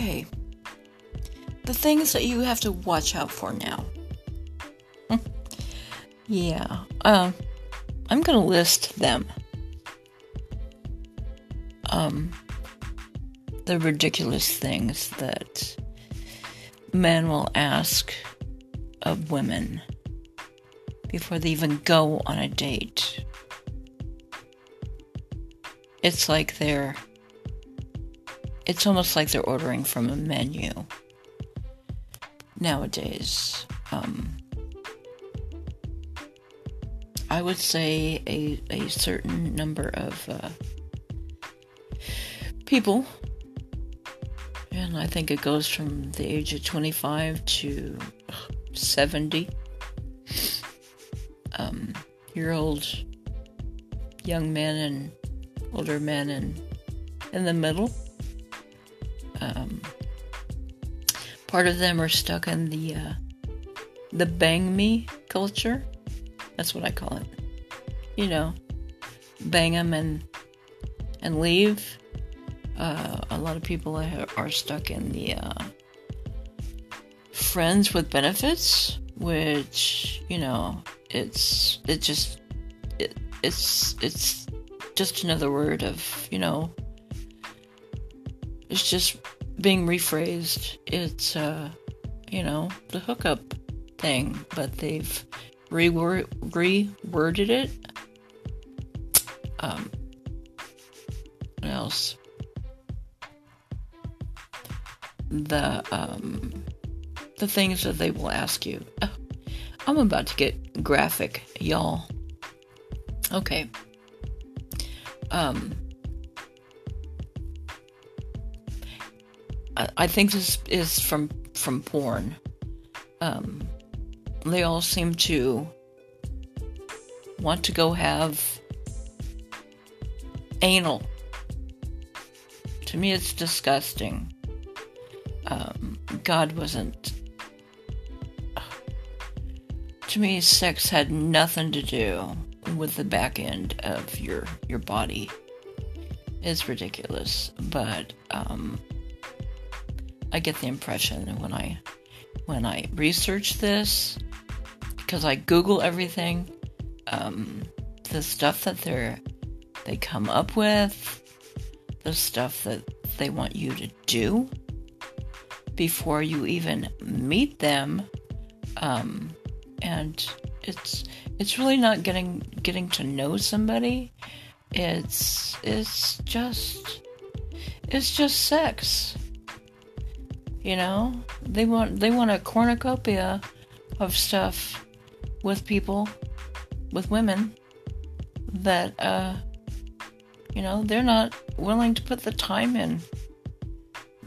Okay. The things that you have to watch out for now. yeah. Um I'm to list them. Um the ridiculous things that men will ask of women before they even go on a date. It's like they're it's almost like they're ordering from a menu nowadays. Um, I would say a, a certain number of uh, people, and I think it goes from the age of 25 to 70 um, year old young men and older men and in the middle um, part of them are stuck in the uh, the bang me culture. That's what I call it. You know, bang them and and leave. Uh, a lot of people are stuck in the uh, friends with benefits, which you know, it's it just it, it's it's just another word of you know it's just being rephrased. It's, uh, you know, the hookup thing, but they've reword- reworded it. Um, what else? The, um, the things that they will ask you. Oh, I'm about to get graphic, y'all. Okay. Um, I think this is from from porn. Um, they all seem to want to go have anal. To me, it's disgusting. Um, God wasn't. To me, sex had nothing to do with the back end of your your body. It's ridiculous, but um, I get the impression when I when I research this because I Google everything, um, the stuff that they're they come up with, the stuff that they want you to do before you even meet them, um, and it's it's really not getting getting to know somebody. It's it's just it's just sex. You know, they want they want a cornucopia of stuff with people, with women that uh, you know they're not willing to put the time in.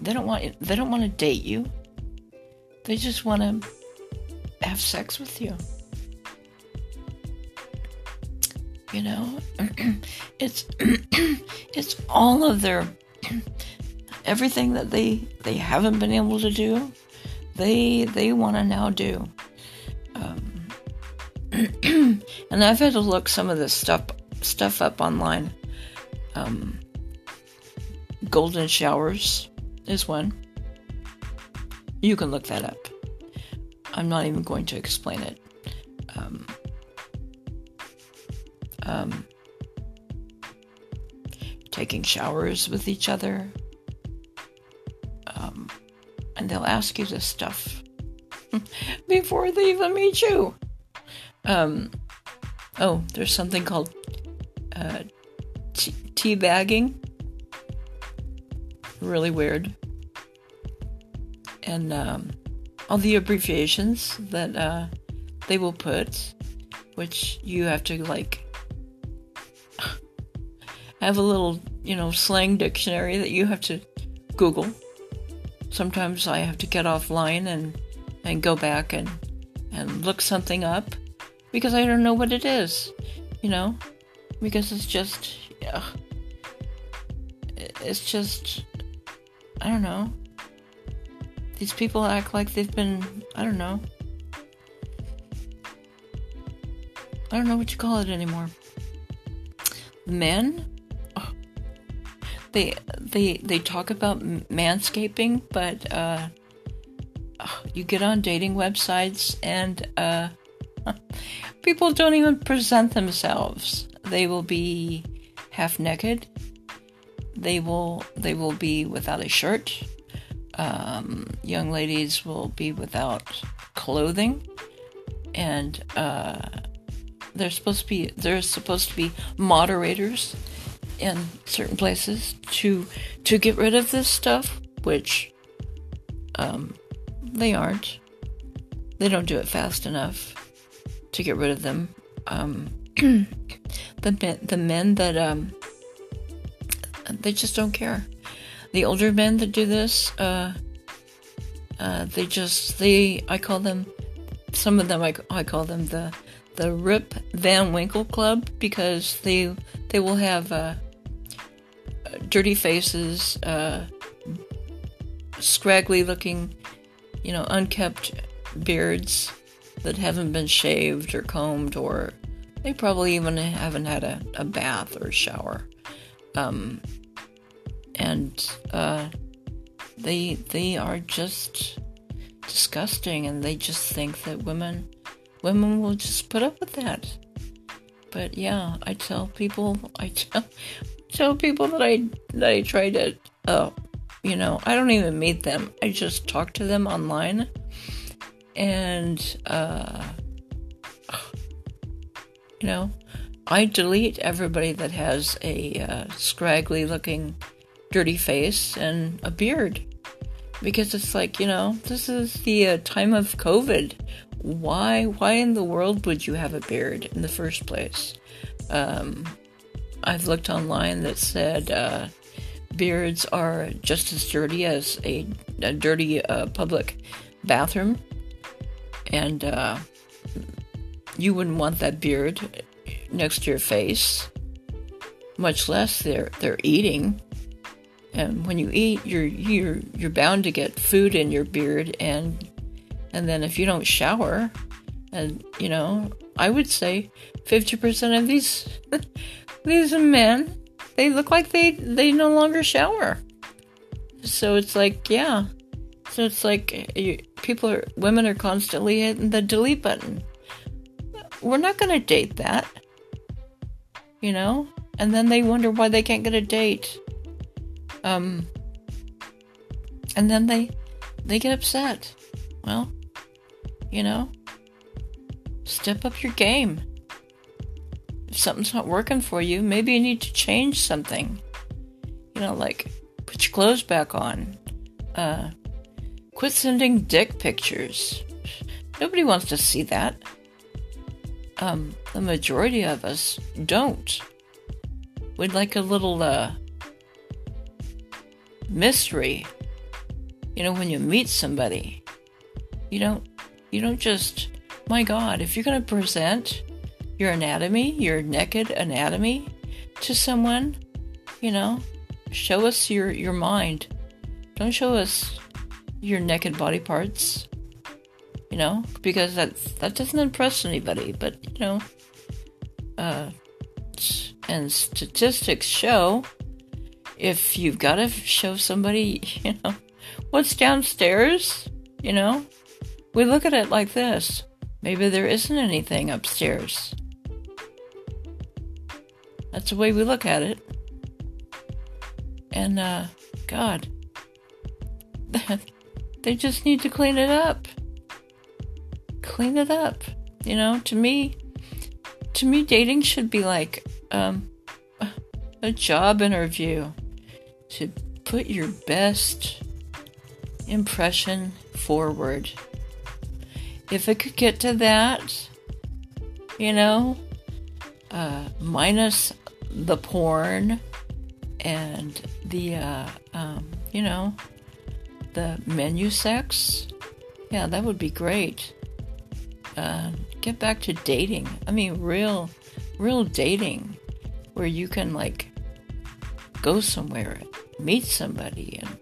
They don't want they don't want to date you. They just want to have sex with you. You know, it's it's all of their everything that they they haven't been able to do, they they want to now do. Um, and I've had to look some of this stuff stuff up online. Um, golden showers is one. You can look that up. I'm not even going to explain it. Um, um, taking showers with each other, and they'll ask you this stuff before they even meet you. Um, oh, there's something called uh, tea, tea bagging. Really weird. And um, all the abbreviations that uh, they will put, which you have to like have a little, you know, slang dictionary that you have to Google sometimes I have to get offline and and go back and and look something up because I don't know what it is, you know, because it's just yeah, it's just I don't know. These people act like they've been I don't know. I don't know what you call it anymore. Men, they they they talk about manscaping, but uh, you get on dating websites and uh, people don't even present themselves. They will be half naked. They will they will be without a shirt. Um, young ladies will be without clothing, and uh, they're supposed to be there's supposed to be moderators in certain places to to get rid of this stuff, which um, they aren't. They don't do it fast enough to get rid of them. Um, the men, the men that um, they just don't care. The older men that do this, uh, uh, they just they I call them some of them I, I call them the the Rip Van Winkle Club because they they will have uh, dirty faces, uh, scraggly looking, you know, unkept beards that haven't been shaved or combed, or they probably even haven't had a, a bath or a shower. Um, and uh, they they are just disgusting, and they just think that women women will just put up with that. But yeah, I tell people, I tell, tell people that I that I try to, uh, you know, I don't even meet them. I just talk to them online, and uh, you know, I delete everybody that has a uh, scraggly looking, dirty face and a beard because it's like you know this is the uh, time of covid why why in the world would you have a beard in the first place? Um, I've looked online that said uh, beards are just as dirty as a, a dirty uh, public bathroom, and uh, you wouldn't want that beard next to your face. Much less they're they're eating, and when you eat, you're you're you're bound to get food in your beard, and and then if you don't shower, and you know, I would say 50% of these these men, they look like they they no longer shower. So it's like, yeah. So it's like you, people are women are constantly hitting the delete button. We're not going to date that. You know? And then they wonder why they can't get a date. Um and then they they get upset. Well, you know? Step up your game. Something's not working for you, maybe you need to change something. You know, like put your clothes back on. Uh, quit sending dick pictures. Nobody wants to see that. Um, the majority of us don't. We'd like a little, uh, mystery. You know, when you meet somebody, you don't you don't just, my God, if you're to present your anatomy, your naked anatomy to someone, you know, show us your, your mind. Don't show us your naked body parts, you know, because that, that doesn't impress anybody. But, you know, uh, and statistics show if you've got to show somebody, you know, what's downstairs, you know, we look at it like this maybe there isn't anything upstairs. That's the way we look at it. And, uh, God, they just need to clean it up. Clean it up. You know, to me, to me, dating should be like um, a job interview. To put your best impression forward if it could get to that, you know, uh, minus the porn and the, uh, um, you know, the menu sex, yeah, that would be great. Uh, get back to dating. I mean, real, real dating where you can, like, go somewhere, meet somebody, and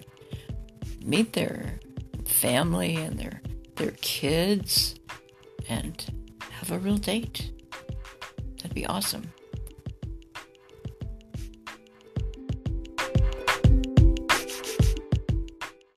meet their family and their their kids and have a real date. That'd be awesome.